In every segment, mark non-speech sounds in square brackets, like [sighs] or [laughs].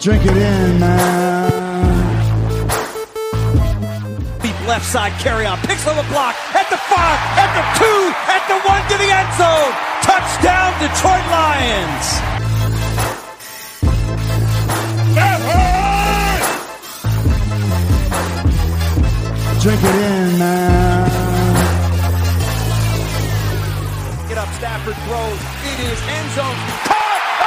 Drink it in, man. Deep left side carry on. Picks up a block at the five, at the two, at the one to the end zone. Touchdown, Detroit Lions. Drink it in, man. Get up, Stafford throws. It is end zone. Caught!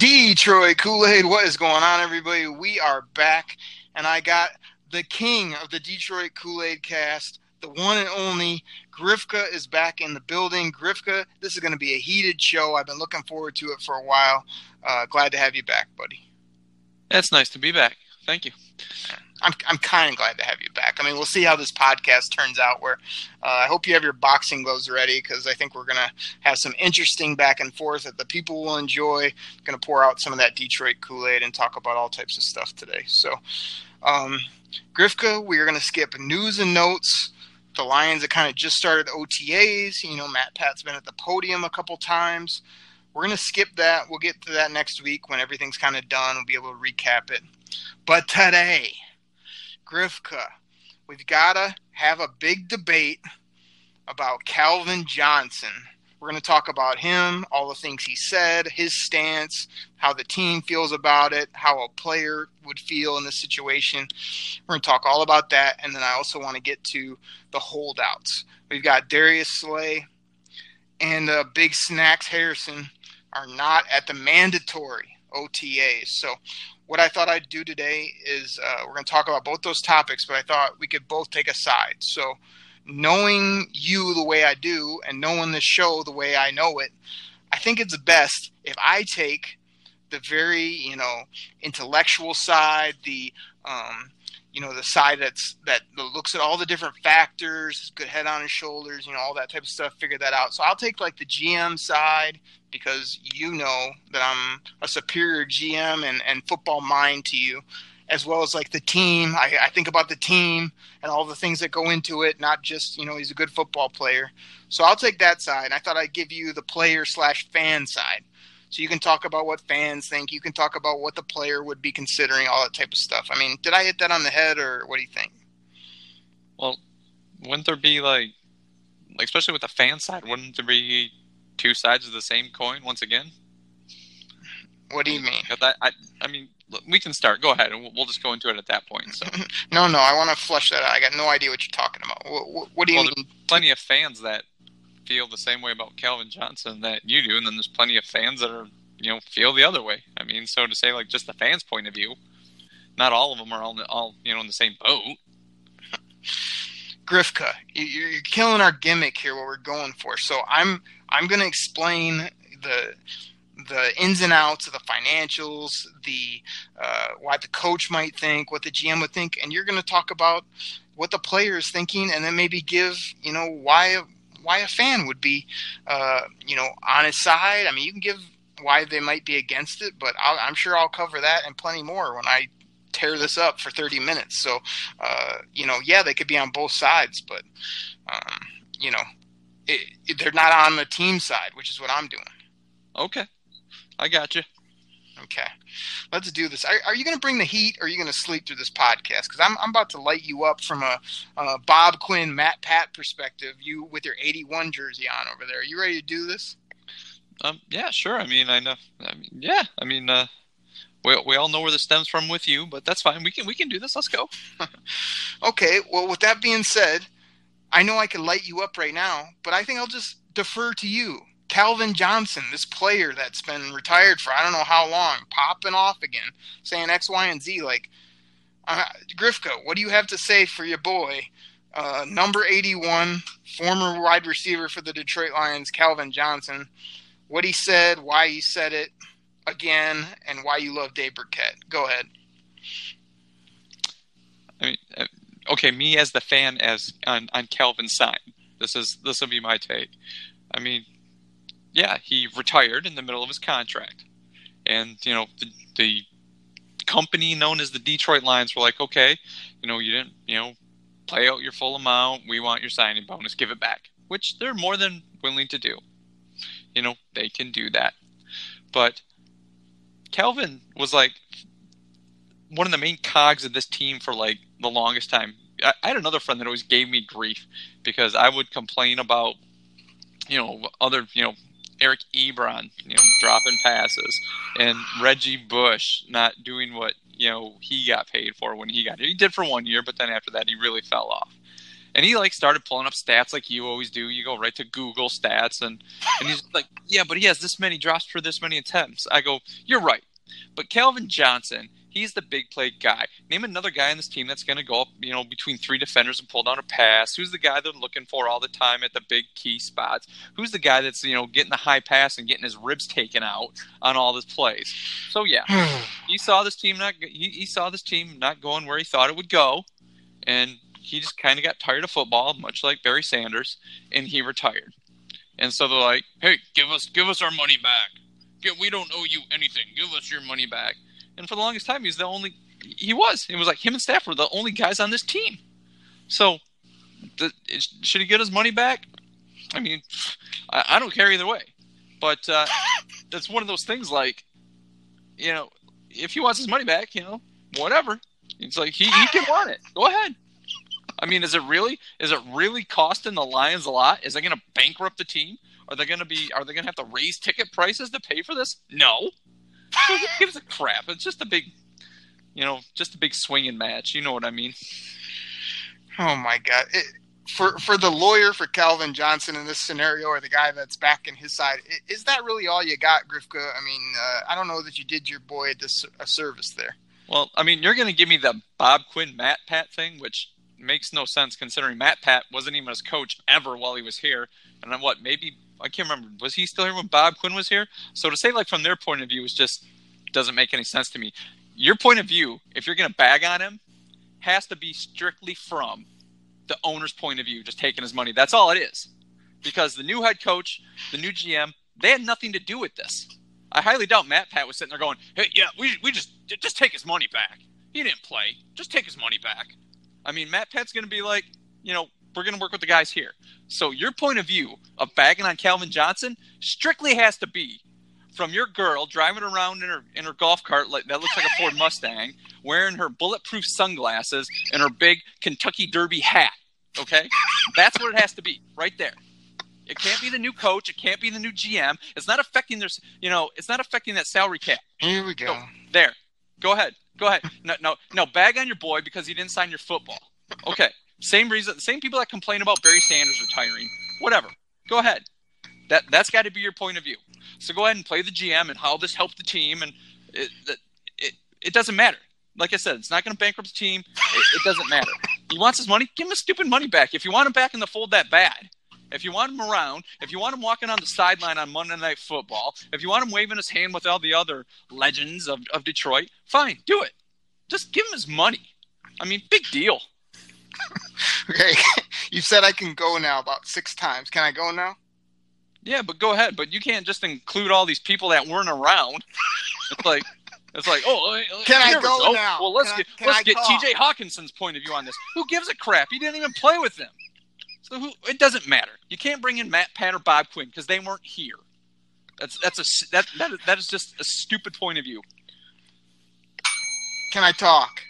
Detroit Kool Aid, what is going on, everybody? We are back, and I got the king of the Detroit Kool Aid cast, the one and only Grifka is back in the building. Grifka, this is going to be a heated show. I've been looking forward to it for a while. Uh, glad to have you back, buddy. It's nice to be back. Thank you. I'm I'm kind of glad to have you back. I mean, we'll see how this podcast turns out. Where uh, I hope you have your boxing gloves ready because I think we're gonna have some interesting back and forth that the people will enjoy. To pour out some of that Detroit Kool Aid and talk about all types of stuff today. So, um, Grifka, we are to skip news and notes. The Lions have kind of just started OTAs. You know, Matt Pat's been at the podium a couple times. We're going to skip that. We'll get to that next week when everything's kind of done. We'll be able to recap it. But today, Grifka, we've got to have a big debate about Calvin Johnson. We're going to talk about him, all the things he said, his stance, how the team feels about it, how a player would feel in this situation. We're going to talk all about that. And then I also want to get to the holdouts. We've got Darius Slay and uh, Big Snacks Harrison are not at the mandatory OTAs. So what I thought I'd do today is uh, we're going to talk about both those topics, but I thought we could both take a side. So, knowing you the way I do and knowing the show the way I know it, I think it's best if I take the very, you know, intellectual side, the, um, you know, the side that's that looks at all the different factors, good head on his shoulders, you know, all that type of stuff, figure that out. So I'll take like the GM side because you know that I'm a superior GM and, and football mind to you, as well as like the team. I, I think about the team and all the things that go into it, not just, you know, he's a good football player. So I'll take that side. I thought I'd give you the player slash fan side. So you can talk about what fans think. You can talk about what the player would be considering, all that type of stuff. I mean, did I hit that on the head, or what do you think? Well, wouldn't there be like, like especially with the fan side, wouldn't there be two sides of the same coin once again? What do you mean? I, I, I mean, we can start. Go ahead, and we'll, we'll just go into it at that point. So, [laughs] no, no, I want to flesh that out. I got no idea what you're talking about. What, what, do you well, mean? there's plenty of fans that feel the same way about Calvin Johnson that you do, and then there's plenty of fans that are you know feel the other way. I mean, so to say, like just the fans' point of view, not all of them are all, all you know in the same boat. [laughs] Grifka, you're, killing our gimmick here. What we're going for. So I'm I'm going to explain the the ins and outs of the financials, the uh, why the coach might think, what the GM would think, and you're going to talk about what the player is thinking, and then maybe give you know why why a fan would be uh, you know on his side. I mean, you can give why they might be against it, but i am sure I'll cover that and plenty more when I tear this up for 30 minutes. So, uh, you know, yeah, they could be on both sides, but, um, you know, it, it, they're not on the team side, which is what I'm doing. Okay, I got you. Okay, let's do this. Are, are you going to bring the heat, or are you going to sleep through this podcast? Because I'm, I'm about to light you up from a, a Bob Quinn, Matt Pat perspective. You with your 81 jersey on over there. Are you ready to do this? Um, yeah, sure. I mean, I know. I mean, yeah, I mean, uh, we we all know where this stems from with you, but that's fine. We can we can do this. Let's go. [laughs] okay. Well, with that being said, I know I can light you up right now, but I think I'll just defer to you. Calvin Johnson, this player that's been retired for I don't know how long, popping off again, saying X, Y, and Z. Like, uh, Grifka, what do you have to say for your boy, uh, number 81, former wide receiver for the Detroit Lions, Calvin Johnson? What he said, why he said it again, and why you love Dave Birkett. Go ahead. I mean, uh, okay, me as the fan, as on, on Calvin's side, this is this will be my take. I mean, yeah, he retired in the middle of his contract, and you know the, the company known as the Detroit Lions were like, okay, you know, you didn't, you know, play out your full amount. We want your signing bonus. Give it back, which they're more than willing to do. You know, they can do that, but Calvin was like one of the main cogs of this team for like the longest time. I, I had another friend that always gave me grief because I would complain about, you know, other, you know, Eric Ebron, you know, dropping passes, and Reggie Bush not doing what you know he got paid for when he got here. He did for one year, but then after that he really fell off. And he like started pulling up stats like you always do. You go right to Google stats, and and he's like, yeah, but he has this many drops for this many attempts. I go, you're right, but Calvin Johnson He's the big play guy. Name another guy on this team that's going to go up, you know, between three defenders and pull down a pass. Who's the guy they're looking for all the time at the big key spots? Who's the guy that's, you know, getting the high pass and getting his ribs taken out on all his plays? So yeah, [sighs] he saw this team not. He, he saw this team not going where he thought it would go, and he just kind of got tired of football, much like Barry Sanders, and he retired. And so they're like, "Hey, give us give us our money back. we don't owe you anything. Give us your money back." and for the longest time, he's the only. He was. It was like him and Stafford were the only guys on this team. So, the, should he get his money back? I mean, I, I don't care either way. But uh, [laughs] it's one of those things like, you know, if he wants his money back, you know, whatever. It's like he, he can want it. Go ahead. I mean, is it really is it really costing the Lions a lot? Is it going to bankrupt the team? Are they going to be are they going to have to raise ticket prices to pay for this? No. [laughs] Who gives a crap? It's just a big, you know, just a big swinging match. You know what I mean? Oh my god! It, for for the lawyer for Calvin Johnson in this scenario, or the guy that's backing his side, is that really all you got, Grifka? I mean, uh, I don't know that you did your boy this a service there. Well, I mean, you're going to give me the Bob Quinn Matt Pat thing, which makes no sense considering Matt Pat wasn't even his coach ever while he was here. And then what? Maybe I can't remember. Was he still here when Bob Quinn was here? So to say like from their point of view is just doesn't make any sense to me. Your point of view, if you're going to bag on him, has to be strictly from the owner's point of view, just taking his money. That's all it is. Because the new head coach, the new GM, they had nothing to do with this. I highly doubt Matt Pat was sitting there going, "Hey, yeah, we we just just take his money back. He didn't play. Just take his money back." I mean, Matt Pat's going to be like, you know, we're going to work with the guys here. So your point of view of bagging on Calvin Johnson strictly has to be from your girl driving around in her in her golf cart like that looks like a Ford Mustang, wearing her bulletproof sunglasses and her big Kentucky Derby hat. Okay, that's what it has to be right there. It can't be the new coach. It can't be the new GM. It's not affecting their, you know, it's not affecting that salary cap. Here we go. So, there. Go ahead. Go ahead. No, no, no. Bag on your boy because he didn't sign your football. Okay. Same reason, same people that complain about Barry Sanders retiring, whatever. Go ahead. That that's got to be your point of view. So go ahead and play the GM and how this helped the team, and it it, it doesn't matter. Like I said, it's not going to bankrupt the team. It, it doesn't matter. He wants his money. Give him his stupid money back. If you want him back in the fold that bad, if you want him around, if you want him walking on the sideline on Monday Night Football, if you want him waving his hand with all the other legends of, of Detroit, fine, do it. Just give him his money. I mean, big deal. [laughs] okay, [laughs] you said I can go now about six times. Can I go now? Yeah, but go ahead. But you can't just include all these people that weren't around. It's like, It's like, oh, uh, Can I go now? Well, let's Can get can let's I get? T.J. Hockenson's point of view on this. Who gives a crap? He didn't even play with them, who? It doesn't matter. You can't bring in Matt Pat or Bob Quinn because they weren't here. That's that's a that that that is just a stupid point of view. Can I talk?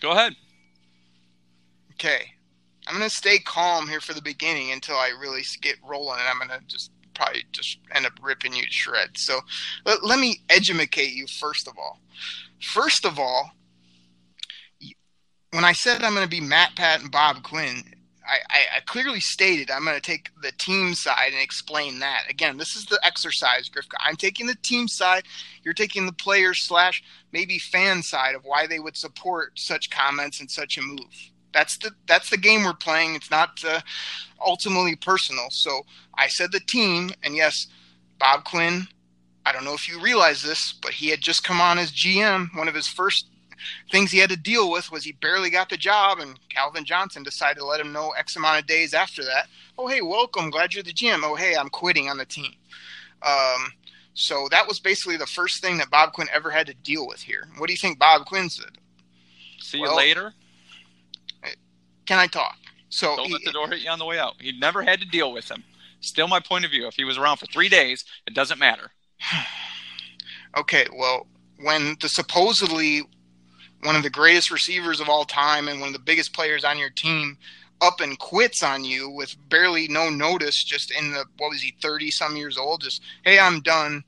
Go ahead. Okay. I'm going to stay calm here for the beginning until I really get rolling, and I'm going to just probably just end up ripping you to shreds. So let, let me educate you first of all. First of all, when I said I'm going to be Matt Pat and Bob Quinn, I, I, clearly stated I'm going to take the team side and explain that. Again, this is the exercise, Grifka. I'm taking the team side. You're taking the player slash maybe fan side of why they would support such comments and such a move. That's the that's the game we're playing. It's not uh, ultimately personal. So I said the team, and yes, Bob Quinn. I don't know if you realize this, but he had just come on as GM. One of his first things he had to deal with was he barely got the job, and Calvin Johnson decided to let him know X amount of days after that. Oh, hey, welcome. Glad you're the GM. Oh, hey, I'm quitting on the team. Um, so that was basically the first thing that Bob Quinn ever had to deal with here. What do you think Bob Quinn said? See Well, you later. Can I talk? So Don't he- let the door hit you on the way out. He never had to deal with him. Still, my point of view. If he was around for three days, it doesn't matter. [sighs] Okay, well, when the supposedly one of the greatest receivers of all time and one of the biggest players on your team up and quits on you with barely no notice, just in the what was he, thirty some years old, just hey, I'm done.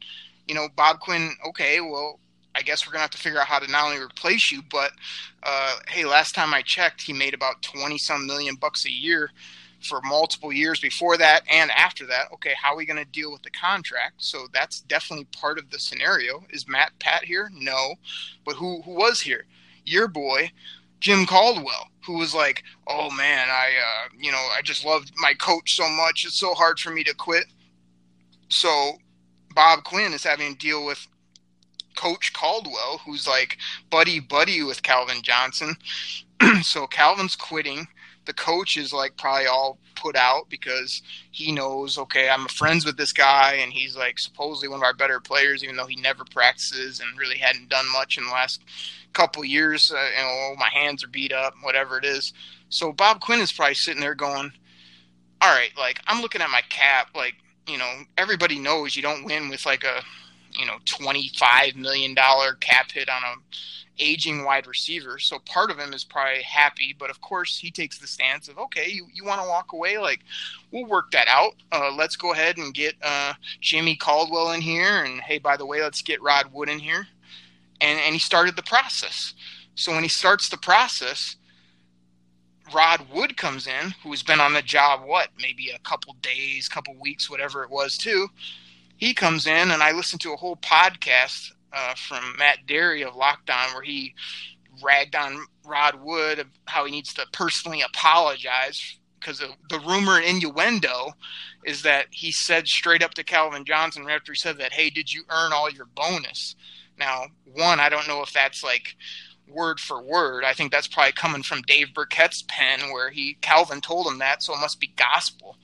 You know, Bob Quinn. Okay, well, I guess we're gonna have to figure out how to not only replace you, but uh, hey, last time I checked, he made about twenty some million bucks a year for multiple years before that and after that. Okay, how are we going to deal with the contract? So that's definitely part of the scenario. Is Matt Pat here? No, but who who was here? Your boy, Jim Caldwell, who was like, "Oh man, I uh, you know I just loved my coach so much. It's so hard for me to quit." So Bob Quinn is having to deal with Coach Caldwell, who's like buddy buddy with Calvin Johnson. [clears throat] so Calvin's quitting the coach is like probably all put out because he knows okay i'm friends with this guy and he's like supposedly one of our better players even though he never practices and really hadn't done much in the last couple years uh, you know my hands are beat up whatever it is. So bob quinn is probably sitting there going all right like i'm looking at my cap like you know everybody knows you don't win with like a you know 25 million dollar cap hit on a aging wide receiver. So part of him is probably happy, but of course he takes the stance of, okay, you, you want to walk away? Like, we'll work that out. Uh, let's go ahead and get uh, Jimmy Caldwell in here. And hey, by the way, let's get Rod Wood in here. And, and he started the process. So when he starts the process, Rod Wood comes in, who's been on the job, what, maybe a couple days, couple weeks, whatever it was, too. He comes in, and I listened to a whole podcast uh, from Matt Derry of Lockdown where he ragged on Rod Wood of how he needs to personally apologize because the rumor and innuendo is that he said straight up to Calvin Johnson right after he said that, hey, did you earn all your bonus? Now, one, I don't know if that's like word for word. I think that's probably coming from Dave Birkett's pen where he Calvin told him that, so it must be gospel.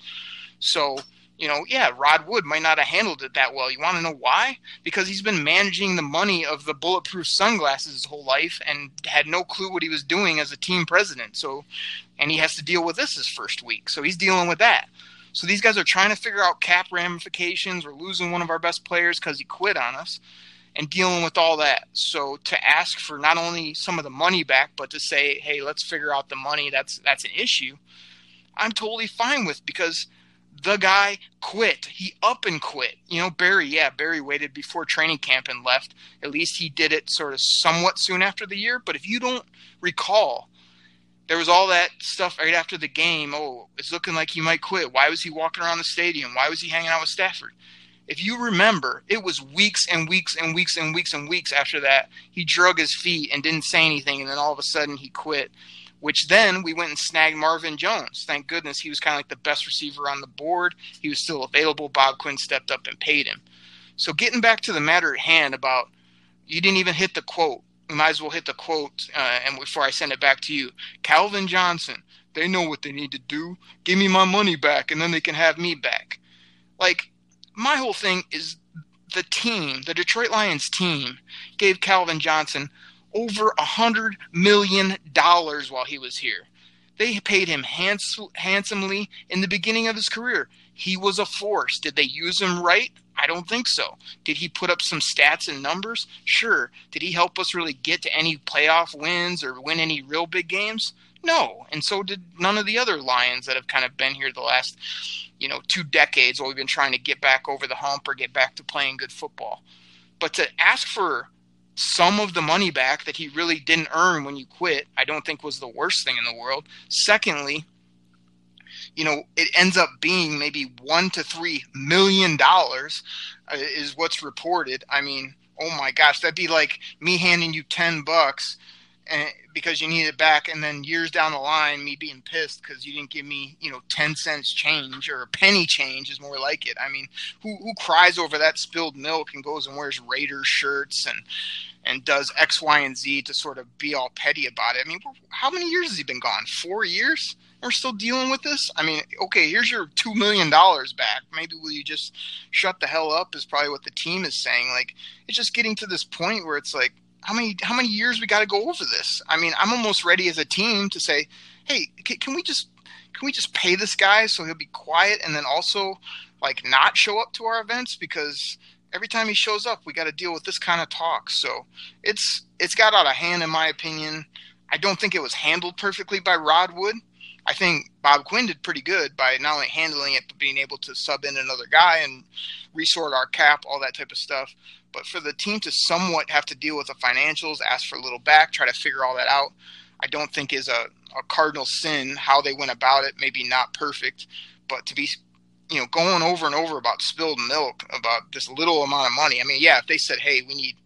So you know, yeah, Rod Wood might not have handled it that well. You want to know why? Because he's been managing the money of the bulletproof sunglasses his whole life and had no clue what he was doing as a team president. So, and he has to deal with this his first week. So he's dealing with that. So these guys are trying to figure out cap ramifications. We're losing one of our best players because he quit on us and dealing with all that. So to ask for not only some of the money back, but to say, hey, let's figure out the money, that's that's an issue. I'm totally fine with because – the guy quit. He up and quit. You know, Barry, yeah, Barry waited before training camp and left. At least he did it sort of somewhat soon after the year. But if you don't recall, there was all that stuff right after the game. Oh, it's looking like he might quit. Why was he walking around the stadium? Why was he hanging out with Stafford? If you remember, it was weeks and weeks and weeks and weeks and weeks after that. He drug his feet and didn't say anything, and then all of a sudden he quit which then we went and snagged Marvin Jones. Thank goodness he was kind of like the best receiver on the board. He was still available. Bob Quinn stepped up and paid him. So getting back to the matter at hand about you didn't even hit the quote. We might as well hit the quote uh, and before I send it back to you. Calvin Johnson, they know what they need to do. Give me my money back and then they can have me back. Like my whole thing is the team, the Detroit Lions team, gave Calvin Johnson over a hundred million dollars while he was here. They paid him hands- handsomely in the beginning of his career. He was a force. Did they use him right? I don't think so. Did he put up some stats and numbers? Sure. Did he help us really get to any playoff wins or win any real big games? No. And so did none of the other Lions that have kind of been here the last, you know, two decades while we've been trying to get back over the hump or get back to playing good football. But to ask for some of the money back that he really didn't earn when you quit, I don't think was the worst thing in the world. Secondly, you know, it ends up being maybe one to three million dollars uh, is what's reported. I mean, oh my gosh, that'd be like me handing you ten bucks and, because you need it back, and then years down the line, me being pissed because you didn't give me, you know, ten cents change or a penny change is more like it. I mean, who who cries over that spilled milk and goes and wears Raiders shirts and and does X, Y, and Z to sort of be all petty about it? I mean, how many years has he been gone? Four years? we're still dealing with this. I mean, okay, here's your two million dollars back. Maybe will you just shut the hell up? Is probably what the team is saying. Like, it's just getting to this point where it's like, how many how many years we got to go over this? I mean, I'm almost ready as a team to say, hey, can, can we just can we just pay this guy so he'll be quiet and then also like not show up to our events because every time he shows up, we got to deal with this kind of talk. So it's it's got out of hand in my opinion. I don't think it was handled perfectly by Rod Wood. I think Bob Quinn did pretty good by not only handling it but being able to sub in another guy and resort our cap, all that type of stuff. But for the team to somewhat have to deal with the financials, ask for a little back, try to figure all that out, I don't think is a, a cardinal sin. How they went about it, maybe not perfect, but to be you know going over and over about spilled milk about this little amount of money. I mean, yeah, if they said, "Hey, we need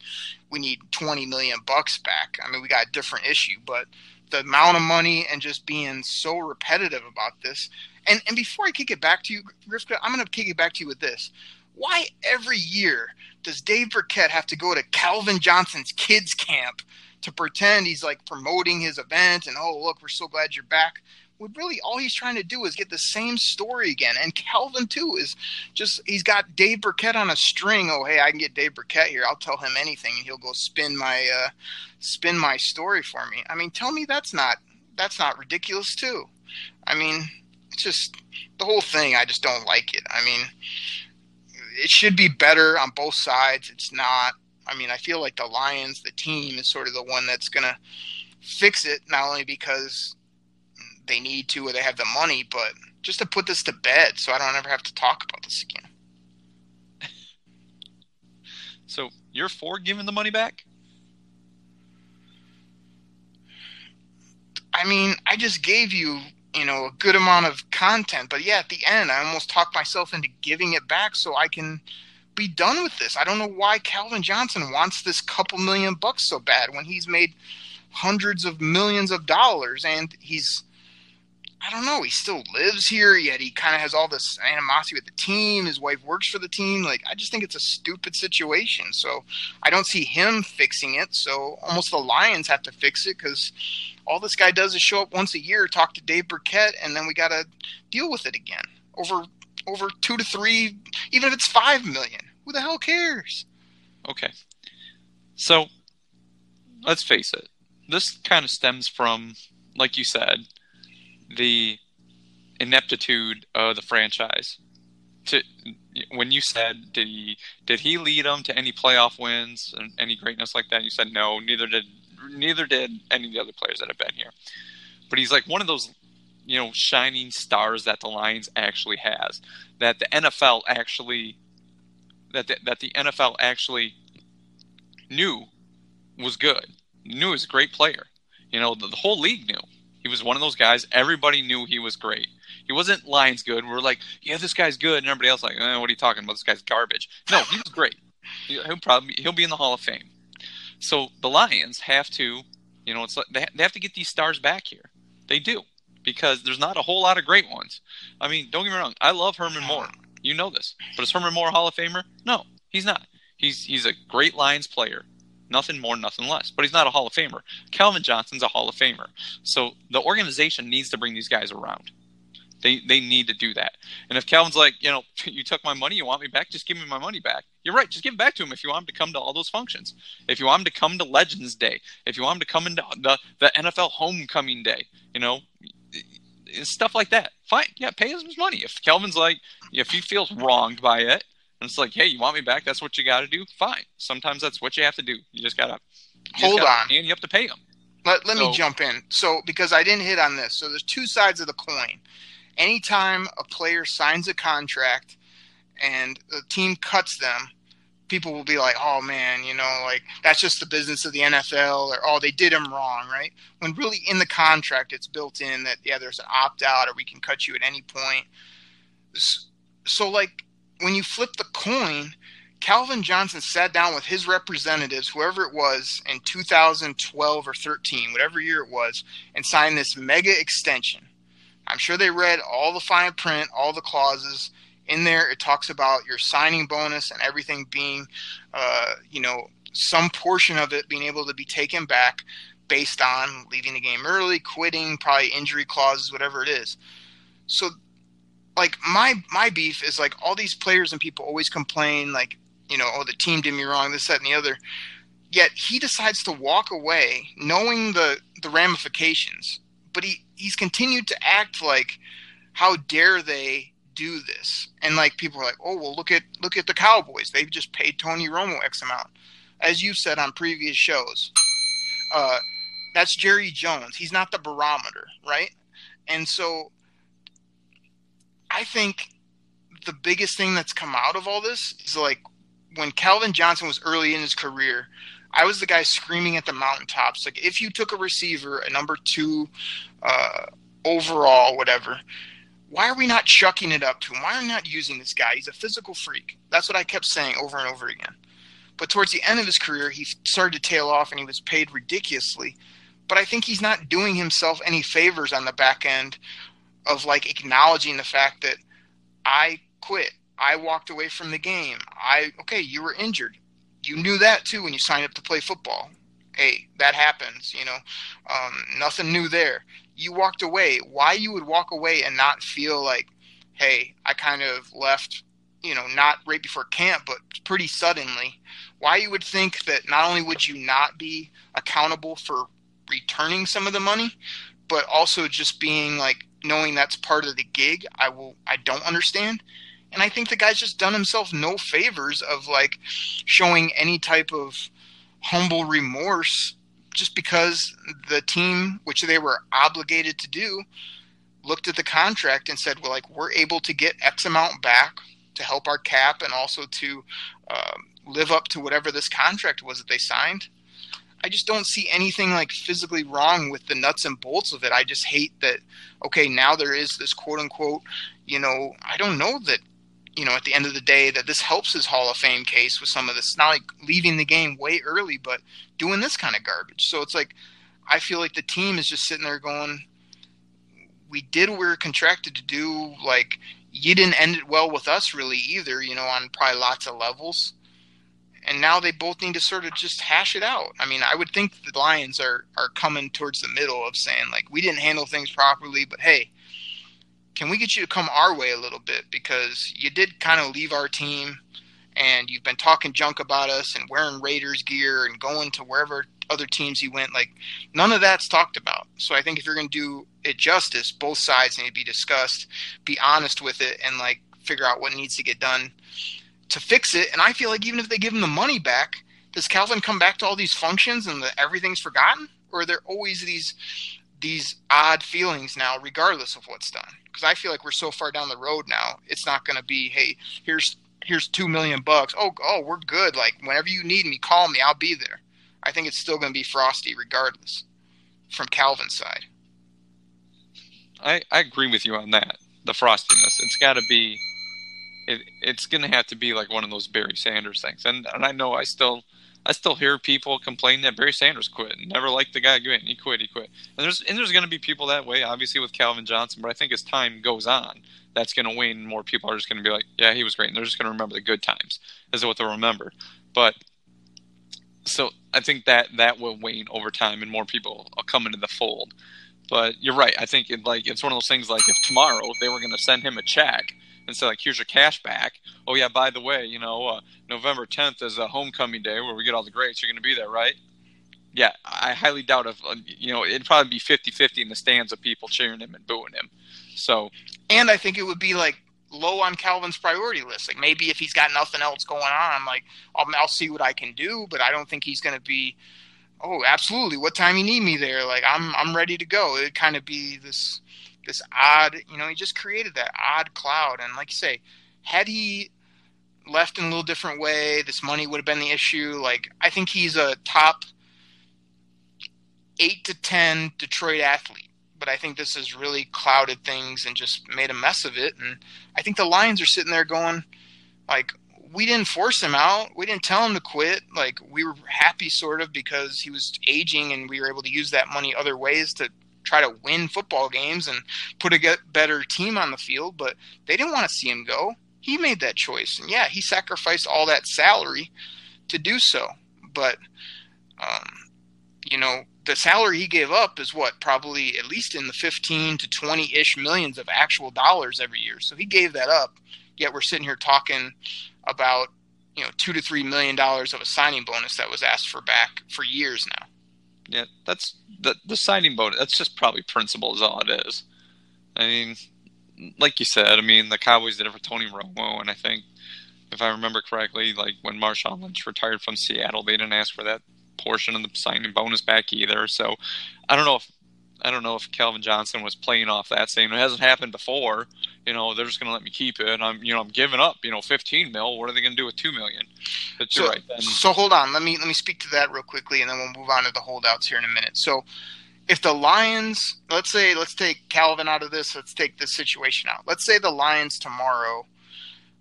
we need 20 million bucks back," I mean, we got a different issue, but the amount of money and just being so repetitive about this. And and before I kick it back to you, Grifka, I'm going to kick it back to you with this. Why every year does Dave Birkett have to go to Calvin Johnson's kids camp to pretend he's like promoting his event and oh look, we're so glad you're back? Would really all he's trying to do is get the same story again. And Calvin too is just he's got Dave Birkett on a string. Oh hey, I can get Dave Birkett here. I'll tell him anything, and he'll go spin my uh, spin my story for me. I mean, tell me that's not that's not ridiculous too. I mean, it's just the whole thing. I just don't like it. I mean, it should be better on both sides. It's not. I mean, I feel like the Lions, the team, is sort of the one that's gonna fix it. Not only because they need to or they have the money, but just to put this to bed so I don't ever have to talk about this again. [laughs] So you're for giving the money back? I mean, I just gave you, you know, a good amount of content, but yeah, at the end, I almost talked myself into giving it back so I can be done with this. I don't know why Calvin Johnson wants this couple million bucks so bad when he's made hundreds of millions of dollars and he's I don't know. He still lives here, yet he kind of has all this animosity with the team. His wife works for the team. Like, I just think it's a stupid situation. So I don't see him fixing it. So almost the Lions have to fix it because all this guy does is show up once a year, talk to Dave Birkett, and then we got to deal with it again over over two to three, even if it's five million. Who the hell cares? Okay. So let's face it. This kind of stems from, like you said, the ineptitude of the franchise. To when you said did he did he lead them to any playoff wins and any greatness like that? You said no. Neither did neither did any of the other players that have been here. But he's like one of those you know shining stars that the Lions actually has. That the NFL actually that the, that the NFL actually knew was good. Knew was a great player. You know the, the whole league knew he was one of those guys. Everybody knew he was great. He wasn't Lions good. We are like, yeah, this guy's good, and everybody else like, eh, what are you talking about? This guy's garbage. No, he was great. He'll probably he'll be in the Hall of Fame. So the Lions have to, you know, it's like they they have to get these stars back here. They do because there's not a whole lot of great ones. I mean, don't get me wrong. I love Herman Moore. You know this, but is Herman Moore a Hall of Famer? No, he's not. He's he's a great Lions player. Nothing more, nothing less. But he's not a Hall of Famer. Calvin Johnson's a Hall of Famer. So the organization needs to bring these guys around. They they need to do that. And if Calvin's like, you know, [laughs] you took my money, you want me back, just give me my money back. You're right, just give it back to him if you want him to come to all those functions. If you want him to come to Legends Day, if you want him to come into the the NFL Homecoming Day, you know, stuff like that. Fine, yeah, pay him his money. If Calvin's like, if he feels wronged by it, and it's like, hey, you want me back? That's what you got to do. Fine. Sometimes that's what you have to do. You just gotta hold gotta, on, and you have to pay them. Let, let So- me jump in. So, because I didn't hit on this, so there's two sides of the coin. Anytime a player signs a contract and the team cuts them, people will be like, oh man, you know, like that's just the business of the NFL, or oh, they did him wrong, right? When really in the contract, it's built in that, yeah, there's an opt out or we can cut you at any point. So, like, when you flip the coin, Calvin Johnson sat down with his representatives, whoever it was, in 2012 or 13, whatever year it was, and signed this mega extension. I'm sure they read all the fine print, all the clauses. In there, it talks about your signing bonus and everything being, uh, you know, some portion of it being able to be taken back based on leaving the game early, quitting, probably injury clauses, whatever it is. So, like my my beef is like all these players and people always complain like you know, oh, the team did me wrong, this, that, and the other. Yet he decides to walk away, knowing the the ramifications. But he he's continued to act like, how dare they do this? And like people are like, oh well, look at look at the Cowboys. They've just paid Tony Romo X amount, as you've said on previous shows. Uh, that's Jerry Jones. He's not the barometer, right? And so, I think the biggest thing that's come out of all this is like when Calvin Johnson was early in his career, I was the guy screaming at the mountaintops. Like, if you took a receiver, a number two uh, overall, whatever, why are we not chucking it up to him? Why are we not using this guy? He's a physical freak. That's what I kept saying over and over again. But towards the end of his career, he started to tail off and he was paid ridiculously. But I think he's not doing himself any favors on the back end of like acknowledging the fact that I quit. I walked away from the game. I okay, you were injured. You knew that too when you signed up to play football. Hey, that happens, you know. Um, nothing new there. You walked away. Why you would walk away and not feel like, hey, I kind of left, you know, not right before camp, but pretty suddenly. Why you would think that not only would you not be accountable for returning some of the money, but also just being like knowing that's part of the gig. I will. I don't understand. And I think the guy's just done himself no favors of like showing any type of humble remorse just because the team, which they were obligated to do, looked at the contract and said, well, like, we're able to get X amount back to help our cap and also to um, live up to whatever this contract was that they signed. I just don't see anything like physically wrong with the nuts and bolts of it. I just hate that, okay, now there is this quote unquote, you know, I don't know that you know, at the end of the day, that this helps his Hall of Fame case with some of this. Not like leaving the game way early, but doing this kind of garbage. So it's like, I feel like the team is just sitting there going, we did what we were contracted to do. Like, you didn't end it well with us, really, either, you know, on probably lots of levels. And now they both need to sort of just hash it out. I mean, I would think the Lions are, are coming towards the middle of saying, like, we didn't handle things properly, but hey, can we get you to come our way a little bit? Because you did kind of leave our team and you've been talking junk about us and wearing Raiders gear and going to wherever other teams you went. Like none of that's talked about. So i think if you're going to do it justice both sides need to be discussed be honest with it and like figure out what needs to get done to fix it and i feel like even if they give him the money back does calvin come back to all these functions and the, everything's forgotten or are there always these these odd feelings now regardless of what's done because I feel like we're so far down the road now. It's not going to be, hey, here's here's two million bucks. Oh, oh, we're good. Like whenever you need me, call me. I'll be there. I think it's still going to be frosty regardless, from Calvin's side. I, I agree with you on that. The frostiness. It's got to be. It, it's going to have to be like one of those Barry Sanders things. And and I know I still I still hear people complain that Barry Sanders quit. And never liked the guy again. He quit. He quit. And there's and there's going to be people that way, obviously with Calvin Johnson. But I think as time goes on, that's going to wane. More people are just going to be like, yeah, he was great, and they're just going to remember the good times. Is what they'll remember. But so I think that that will wane over time, and more people will come into the fold. But you're right. I think it, like it's one of those things. Like if tomorrow they were going to send him a check and say like, "Here's your cash back." Oh yeah, by the way, you know, uh, November 10th is a homecoming day where we get all the grades. You're going to be there, right? Yeah, I highly doubt if uh, you know it'd probably be 50-50 in the stands of people cheering him and booing him. So, and I think it would be like low on Calvin's priority list. Like maybe if he's got nothing else going on, like, I'll, I'll see what I can do, but I don't think he's going to be oh, absolutely. What time you need me there? Like I'm I'm ready to go. It'd kind of be this this odd, you know, he just created that odd cloud. And like you say, had he left in a little different way, this money would have been the issue. Like I think he's a top eight to ten Detroit athlete. But I think this has really clouded things and just made a mess of it. And I think the Lions are sitting there going, like, we didn't force him out. We didn't tell him to quit. Like we were happy sort of because he was aging and we were able to use that money other ways to try to win football games and put a better team on the field, but they didn't want to see him go. He made that choice. And yeah, he sacrificed all that salary to do so. But um, you know, the salary he gave up is what probably at least in the 15 to 20 ish millions of actual dollars every year. So he gave that up. Yet we're sitting here talking about you know two to three million dollars of a signing bonus that was asked for back for years now. Yeah, that's the the signing bonus. That's just probably principle is all it is. I mean, like you said, I mean the Cowboys did it for Tony Romo, and I think if I remember correctly, like when Marshawn Lynch retired from Seattle, they didn't ask for that portion of the signing bonus back either. So I don't know if I don't know if Calvin Johnson was playing off that, saying it hasn't happened before. You know, they're just going to let me keep it. I'm, you know, I'm giving up. You know, 15 mil. What are they going to do with two million? But you're so, right. Then. So hold on. Let me let me speak to that real quickly, and then we'll move on to the holdouts here in a minute. So, if the Lions, let's say, let's take Calvin out of this. Let's take this situation out. Let's say the Lions tomorrow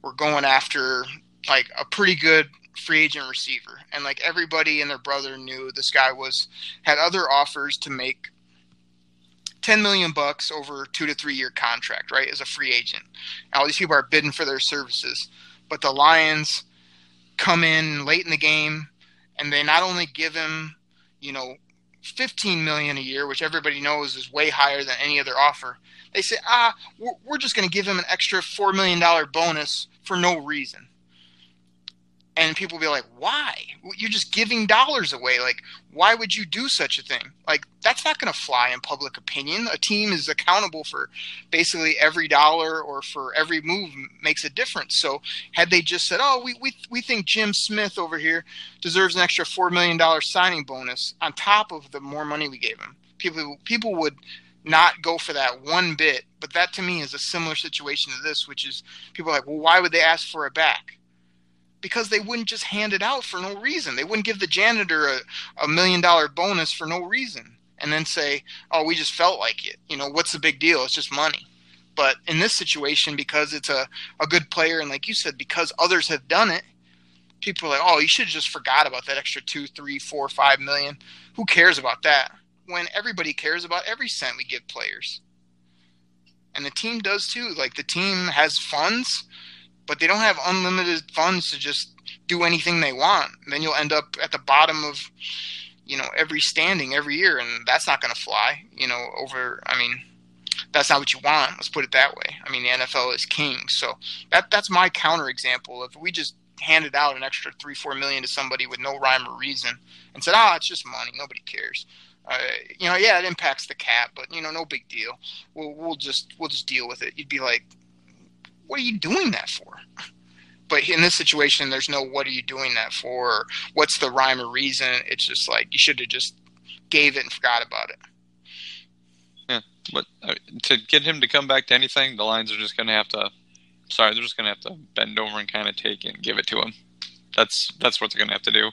were going after like a pretty good free agent receiver, and like everybody and their brother knew this guy was had other offers to make 10 million bucks over two to three year contract, right, as a free agent. All these people are bidding for their services, but the Lions come in late in the game and they not only give him, you know, 15 million a year, which everybody knows is way higher than any other offer. They say, ah, we're, just going to give him an extra $4 million bonus for no reason and people be like why? You're just giving dollars away. Like why would you do such a thing? Like that's not going to fly in public opinion. A team is accountable for basically every dollar or for every move makes a difference. So had they just said oh we, we, we think jim smith over here deserves an extra $4 million signing bonus on top of the more money we gave him people people would not go for that one bit. But that to me is a similar situation to this which is people are like well why would they ask for it back because they wouldn't just hand it out for no reason. They wouldn't give the janitor a, a million dollar bonus for no reason and then say, oh, we just felt like it. You know, what's the big deal? It's just money. But in this situation, because it's a, a good player, and like you said, because others have done it, people are like, oh, you should have just forgot about that extra two, three, four, five million. Who cares about that? When everybody cares about every cent we give players. And the team does too. Like the team has funds but they don't have unlimited funds to just do anything they want. And then you'll end up at the bottom of you know every standing every year, and that's not going to fly. You know, over. I mean, that's not what you want. Let's put it that way. I mean, the NFL is king, so that that's my counter example. If we just handed out an extra three, four million to somebody with no rhyme or reason and said, "Ah, oh, it's just money. Nobody cares." Uh, you know, yeah, it impacts the cap, but you know, no big deal. We'll we'll just we'll just deal with it. You'd be like, what are you doing that for? But in this situation, there's no what are you doing that for? what's the rhyme or reason? It's just like you should have just gave it and forgot about it. Yeah, but to get him to come back to anything, the Lions are just going to have to. Sorry, they're just going to have to bend over and kind of take it and give it to him. That's that's what they're going to have to do.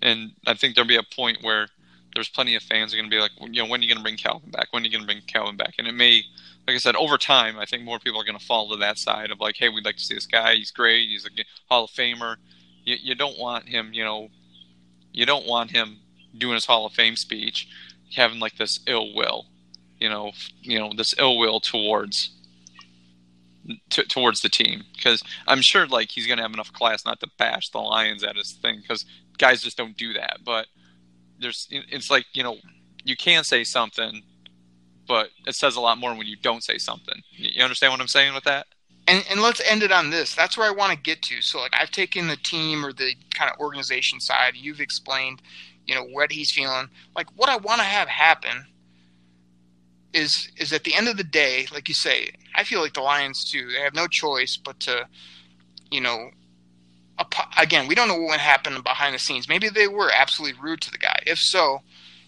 And I think there'll be a point where there's plenty of fans are going to be like, you know, when are you going to bring Calvin back? When are you going to bring Calvin back? And it may like I said, over time, I think more people are going to fall to that side of like, hey, we'd like to see this guy. He's great. He's a Hall of Famer. You, you don't want him, you know, you don't want him doing his Hall of Fame speech, having like this ill will, you know, you know, this ill will towards t- towards the team because I'm sure like he's going to have enough class not to bash the Lions at his thing because guys just don't do that. But there's it's like you know you can say something but it says a lot more when you don't say something. You understand what I'm saying with that? and and let's end it on this. That's where I want to get to. So like I've taken the team or the kind of organization side. You've explained, you know, what he's feeling. Like what I want to have happen is is at the end of the day, like you say, I feel like the Lions too. They have no choice but to, you know, again, we don't know what happened behind the scenes. Maybe they were absolutely rude to the guy. If so,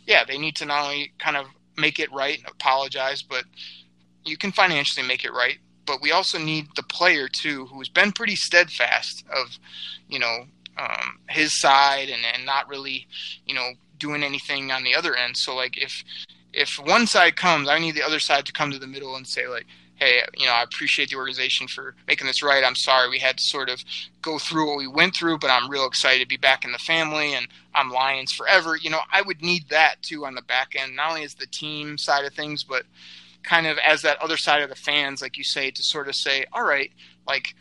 yeah, they need to not only kind of make it right and apologize, but you can financially make it right. But we also need the player too, who's been pretty steadfast of, you know, um, his side and, and not really, you know, doing anything on the other end. So like if if one side comes, I need the other side to come to the middle and say like, hey, you know, I appreciate the organization for making this right. I'm sorry we had to sort of go through what we went through, but I'm real excited to be back in the family and I'm Lions forever. You know, I would need that too on the back end, not only as the team side of things, but kind of as that other side of the fans, like you say, to sort of say, all right, like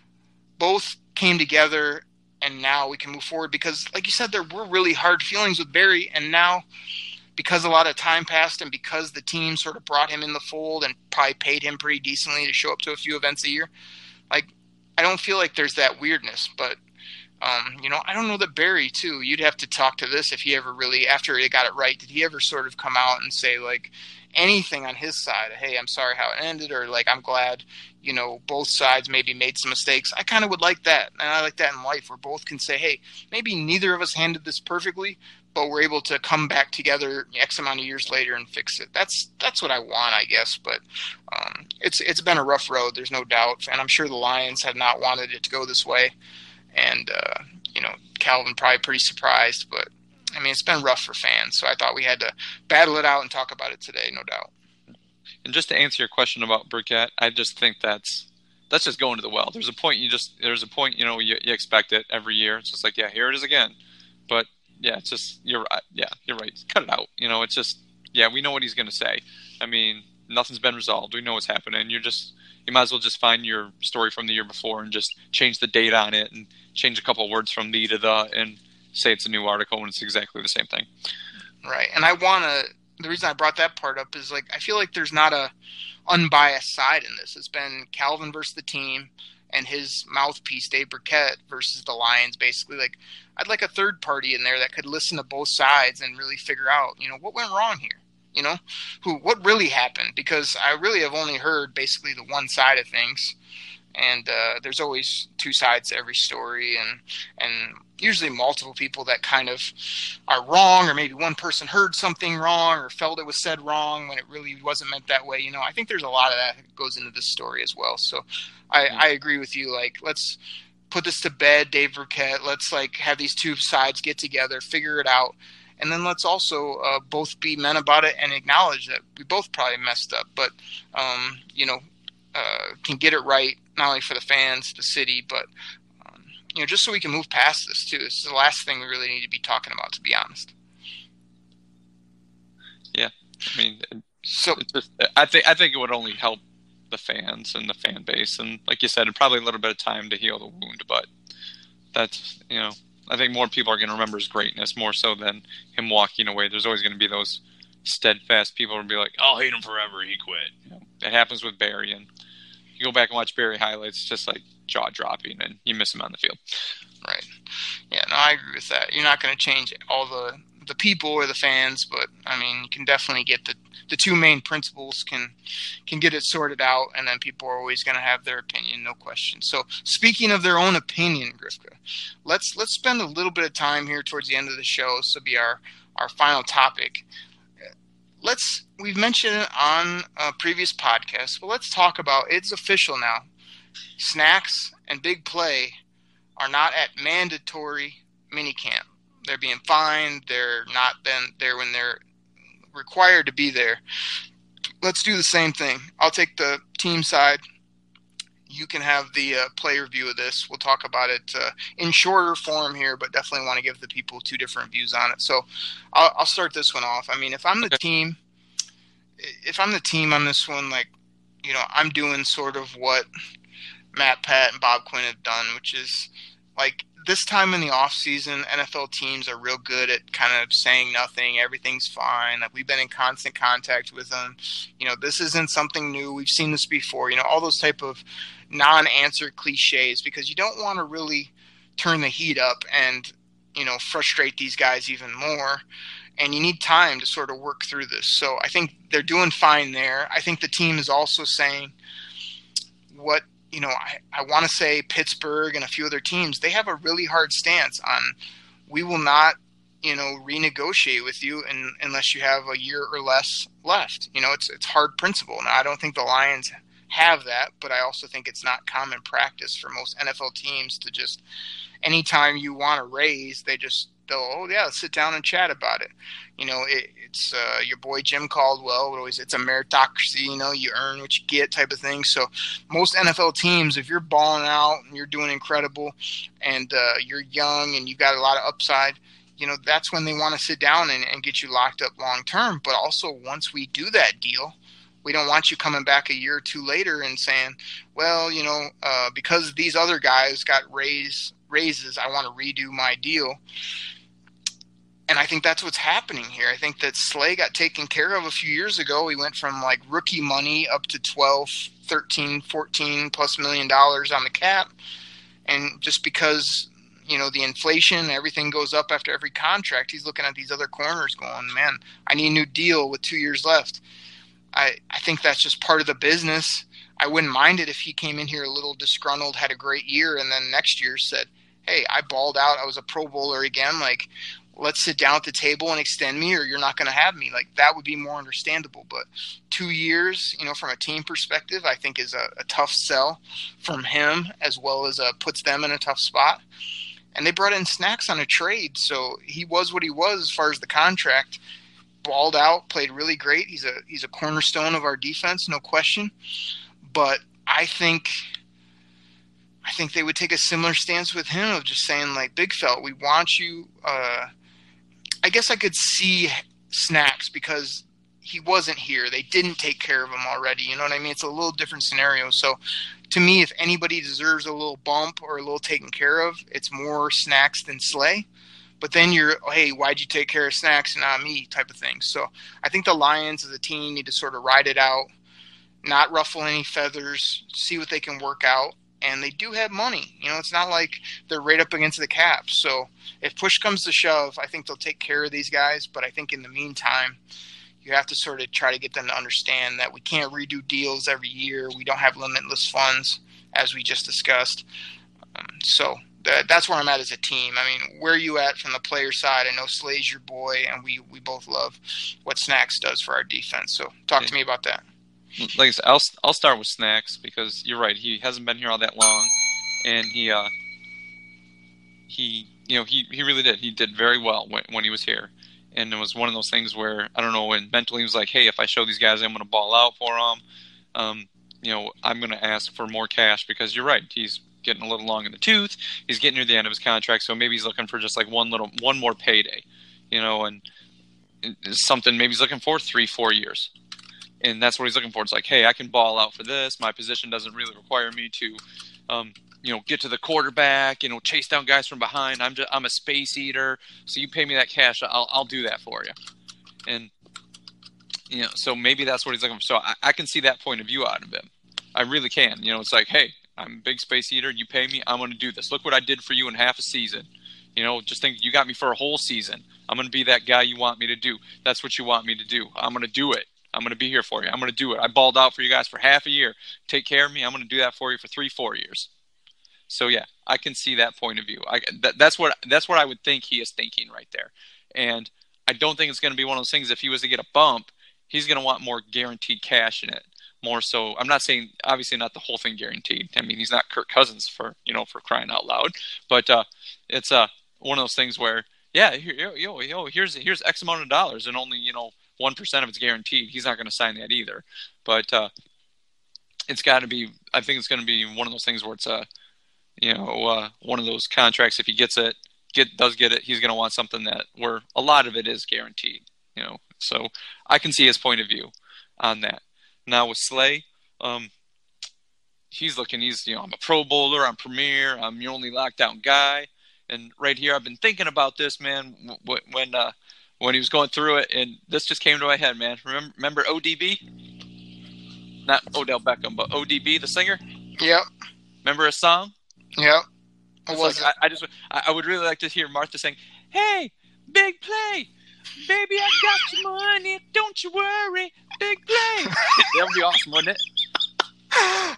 both came together and now we can move forward because like you said there were really hard feelings with Barry and now because a lot of time passed and because the team sort of brought him in the fold and probably paid him pretty decently to show up to a few events a year like I don't feel like there's that weirdness but um, you know I don't know that Barry too you'd have to talk to this if he ever really after he got it right did he ever sort of come out and say like anything on his side hey I'm sorry how it ended or like I'm glad you know both sides maybe made some mistakes. I kind of would like that and i like that in life where both can say hey maybe neither of us handled this perfectly but we're able to come back together x amount of years later and fix it that's that's what i want i guess but um, it's it's been a rough road there's no doubt and i'm sure the lions have not wanted it to go this way and uh, you know calvin probably pretty surprised but i mean it's been rough for fans so i thought we had to battle it out and talk about it today no doubt And just to answer your question about Birkett, I just think that's that's just going to the well. There's a point you just there's a point you know you, you expect it every year. It's just like yeah, here it is again. But yeah, it's just you're right. Yeah, you're right. Cut it out. You know, it's just yeah, we know what he's gonna say. I mean, nothing's been resolved. We know what's happening. You're just you might as well just find your story from the year before and just change the date on it and change a couple of words from the to the and say it's a new article when it's exactly the same thing. Right. And I want to, the reason I brought that part up is like, I feel like there's not a unbiased side in this. It's been Calvin versus the team and his mouthpiece, Dave Birkett, versus the Lions, basically. Like, I'd like a third party in there that could listen to both sides and really figure out, you know, what went wrong here? You know, who, what really happened? Because I really have only heard basically the one side of things. And uh, there's always two sides to every story, and and usually multiple people that kind of are wrong, or maybe one person heard something wrong or felt it was said wrong when it really wasn't meant that way. You know, I think there's a lot of that goes into this story as well. So I, I agree with you. Like, let's put this to bed, Dave Birkett. Let's like have these two sides get together, figure it out, and then let's also uh, both be men about it and acknowledge that we both probably messed up, but um, you know, uh, can get it right not only for the fans, the city, but um, you know, just so we can move past this too. This is the last thing we really need to be talking about, to be honest. Yeah, I mean, So it's just, I think I think it would only help the fans and the fan base, and like you said, and probably a little bit of time to heal the wound. But that's you know, I think more people are going to remember his greatness more so than him walking away. There's always going to be those steadfast people who will be like, "I'll hate him forever. He quit." You know, it happens with Barry, and you go back and watch Barry highlights, it's just like jaw dropping, and you miss him on the field. Right. Yeah, no, I agree with that. You're not going to change all the the people or the fans, but I mean, you can definitely get the the two main principles can can get it sorted out, and then people are always going to have their opinion, no question. So, speaking of their own opinion, Grifka, let's let's spend a little bit of time here towards the end of the show. This will be our our final topic. We've mentioned it on a previous podcast, but let's talk about it's official now. Snacks and big play are not at mandatory minicamp. They're being fined. They're not been there when they're required to be there. Let's do the same thing. I'll take the team side. You can have the uh, player view of this. We'll talk about it uh, in shorter form here, but definitely want to give the people two different views on it. So I'll, I'll start this one off. I mean, if I'm the team, if I'm the team on this one, like, you know, I'm doing sort of what Matt Pat and Bob Quinn have done, which is like this time in the off season, NFL teams are real good at kind of saying nothing, everything's fine. Like we've been in constant contact with them. You know, this isn't something new. We've seen this before. You know, all those type of non-answer cliches because you don't want to really turn the heat up and you know frustrate these guys even more and you need time to sort of work through this. So i think they're doing fine there. I think the team is also saying what you know i, I want to say pittsburgh and a few other teams they have a really hard stance on we will not you know renegotiate with you unless you have a year or less left. You know it's it's hard principle. Now i don't think the lions have that, but I also think it's not common practice for most NFL teams to just anytime you want to raise, they just they'll oh yeah sit down and chat about it. You know, it, it's uh, your boy Jim Caldwell. Always it's a meritocracy. You know, you earn what you get type of thing. So most NFL teams, if you're balling out and you're doing incredible, and uh, you're young and you got a lot of upside. You know that's when they want to sit down and, and get you locked up long term. But also once we do that deal, we don't want you coming back a year or two later and saying, well, you know, uh, because these other guys got raise, raises, I want to redo my deal. And I think that's what's happening here. I think that Slay got taken care of a few years ago. He went from like rookie money up to 12, 13, 14 plus million dollars on the cap. And just because, you know, the inflation, everything goes up after every contract, he's looking at these other corners going, man, I need a new deal with two years left I, I think that's just part of the business. I wouldn't mind it if he came in here a little disgruntled, had a great year, and then next year said, Hey, I balled out. I was a Pro Bowler again. Like, let's sit down at the table and extend me, or you're not going to have me. Like, that would be more understandable. But two years, you know, from a team perspective, I think is a, a tough sell from him, as well as uh, puts them in a tough spot. And they brought in snacks on a trade. So he was what he was as far as the contract balled out, played really great. He's a he's a cornerstone of our defense, no question. But I think I think they would take a similar stance with him of just saying like, Big Felt, we want you. Uh, I guess I could see snacks because he wasn't here. They didn't take care of him already. You know what I mean? It's a little different scenario. So to me, if anybody deserves a little bump or a little taken care of, it's more snacks than Slay but then you're hey why'd you take care of snacks and not me type of thing so i think the lions as a team need to sort of ride it out not ruffle any feathers see what they can work out and they do have money you know it's not like they're right up against the cap so if push comes to shove i think they'll take care of these guys but i think in the meantime you have to sort of try to get them to understand that we can't redo deals every year we don't have limitless funds as we just discussed um, so that, that's where I'm at as a team. I mean, where are you at from the player side? I know Slay's your boy, and we we both love what Snacks does for our defense. So talk yeah. to me about that. Like I said, I'll I'll start with Snacks because you're right. He hasn't been here all that long, and he uh he you know he he really did. He did very well when when he was here. And it was one of those things where I don't know when mentally he was like, "Hey, if I show these guys, I'm going to ball out for them." Um, you know, I'm going to ask for more cash because you're right. He's getting a little long in the tooth. He's getting near the end of his contract, so maybe he's looking for just like one little one more payday, you know, and, and something. Maybe he's looking for three, four years, and that's what he's looking for. It's like, hey, I can ball out for this. My position doesn't really require me to, um, you know, get to the quarterback. You know, chase down guys from behind. I'm just I'm a space eater, so you pay me that cash, I'll I'll do that for you, and you know, so maybe that's what he's looking for. So I, I can see that point of view out of him. I really can. You know, it's like, hey, I'm a big space eater. You pay me, I'm going to do this. Look what I did for you in half a season. You know, just think you got me for a whole season. I'm going to be that guy you want me to do. That's what you want me to do. I'm going to do it. I'm going to be here for you. I'm going to do it. I balled out for you guys for half a year. Take care of me. I'm going to do that for you for three, four years. So yeah, I can see that point of view. I, that, that's what that's what I would think he is thinking right there. And I don't think it's going to be one of those things. If he was to get a bump, he's going to want more guaranteed cash in it more so. I'm not saying obviously not the whole thing guaranteed. I mean, he's not Kirk Cousins for you know for crying out loud, but uh, it's uh one of those things where yeah, yo, yo, yo, here's here's X amount of dollars and only you know one percent of it's guaranteed. He's not going to sign that either, but uh, it's got to be. I think it's going to be one of those things where it's a uh, you know uh, one of those contracts. If he gets it, get does get it, he's going to want something that where a lot of it is guaranteed. You know, so I can see his point of view on that. Now with Slay, um, he's looking. He's you know I'm a Pro Bowler. I'm Premier. I'm your only lockdown guy. And right here, I've been thinking about this, man, when uh, when he was going through it, and this just came to my head, man. Remember, remember ODB? Not Odell Beckham, but ODB, the singer. Yep. Remember a song? Yep. Like. I, I just, I, I would really like to hear Martha saying, "Hey, big play, baby, I got your money, don't you worry, big play." [laughs] that would be awesome, wouldn't it?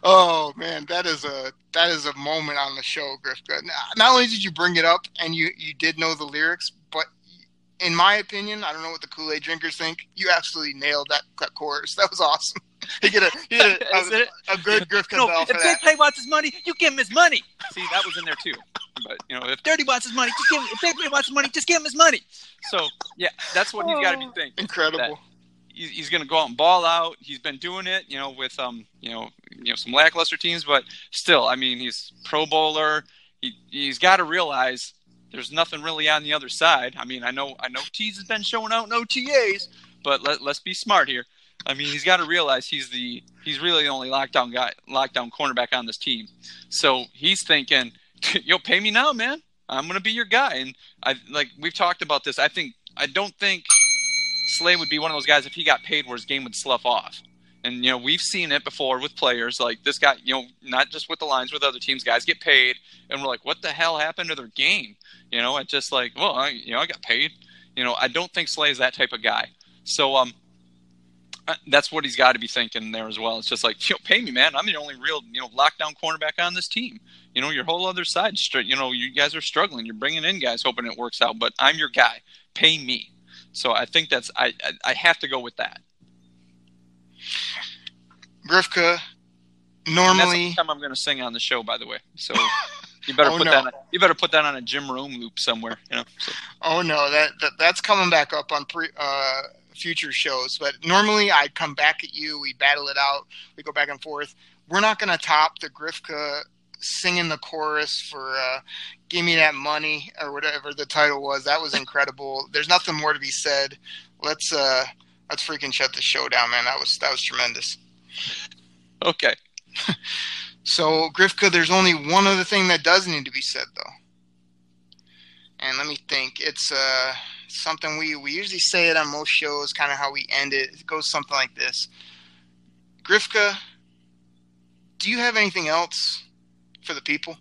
oh man, that is a that is a moment on the show, Grifka. Not only did you bring it up and you you did know the lyrics, in my opinion, I don't know what the Kool Aid drinkers think. You absolutely nailed that, that chorus. That was awesome. [laughs] He get a he get a, Is a, a good Grifka No, bell if for Big that. Play wants his money, you give him his money. See, that was in there too. But you know, if Dirty wants his money, just give him. If Big Play wants his money, just give him his money. So yeah, that's what he's got to be thinking. Incredible. he's, he's going to go out and ball out. He's been doing it, you know, with um, you know, you know, some lackluster teams, but still, I mean, he's Pro Bowler. He he's got to realize there's nothing really on the other side. I mean, I know I know Teez has been showing out in OTAs, but let let's be smart here. I mean, he's got to realize he's the he's really the only lockdown guy, lockdown cornerback on this team. So he's thinking, [laughs] "Yo, pay me now, man. I'm to be your guy." And I like we've talked about this. I think I don't think Slay would be one of those guys if he got paid where his game would slough off. And you know we've seen it before with players like this guy. You know, not just with the Lions with other teams. Guys get paid, and we're like, "What the hell happened to their game?" You know, it's just like, well, I, you know, I got paid. You know, I don't think Slay is that type of guy. So um, uh, that's what he's got to be thinking there as well. It's just like, you know, pay me, man. I'm the only real, you know, lockdown cornerback on this team. You know, your whole other side, you know, you guys are struggling. You're bringing in guys hoping it works out, but I'm your guy. Pay me. So I think that's I I, I have to go with that. Grifka, normally that's the time I'm going to sing on the show, by the way. So [laughs] you better Oh, put no. that on, you better put that on a Jim Rome loop somewhere. You know. So, Oh no, that, that that's coming back up on pre, uh, future shows. But normally I'd come back at you. We battle it out. We go back and forth. We're not going to top the Grifka singing the chorus for uh, "Give Me That Money" or whatever the title was. That was incredible. There's nothing more to be said. Let's uh, let's freaking shut the show down, man. That was that was tremendous. Okay. So, Grifka, there's only one other thing that does need to be said, though. And let me think. It's uh, something we, we usually say it on most shows, kind of how we end it. It goes something like this Grifka, do you have anything else for the people?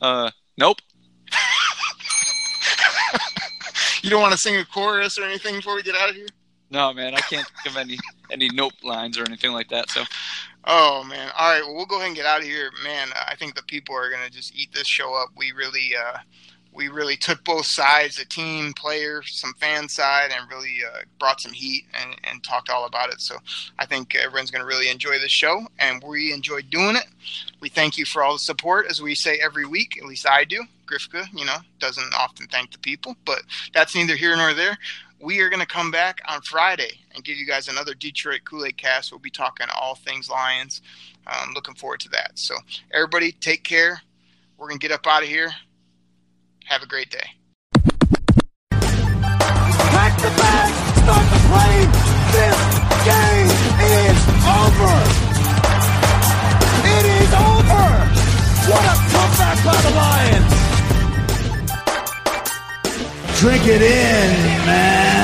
Uh, nope. [laughs] You don't want to sing a chorus or anything before we get out of here? No, man, I can't think of any any nope lines or anything like that. So Oh man! All right, well we'll go ahead and get out of here, man. I think the people are gonna just eat this show up. We really, uh, we really took both sides, the team, player, some fan side, and really uh, brought some heat and, and talked all about it. So I think everyone's gonna really enjoy this show, and we enjoyed doing it. We thank you for all the support, as we say every week. At least I do. Grifka, you know, doesn't often thank the people, but that's neither here nor there we are going to come back on Friday and give you guys another Detroit Kool Aid cast. We'll be talking all things Lions. Um, looking forward to that. So, everybody, take care. We're going to get up out of here. Have a great day. Pack the bag, start the plane. This game is over. It is over. What a comeback by the Lions. Drink it in, man.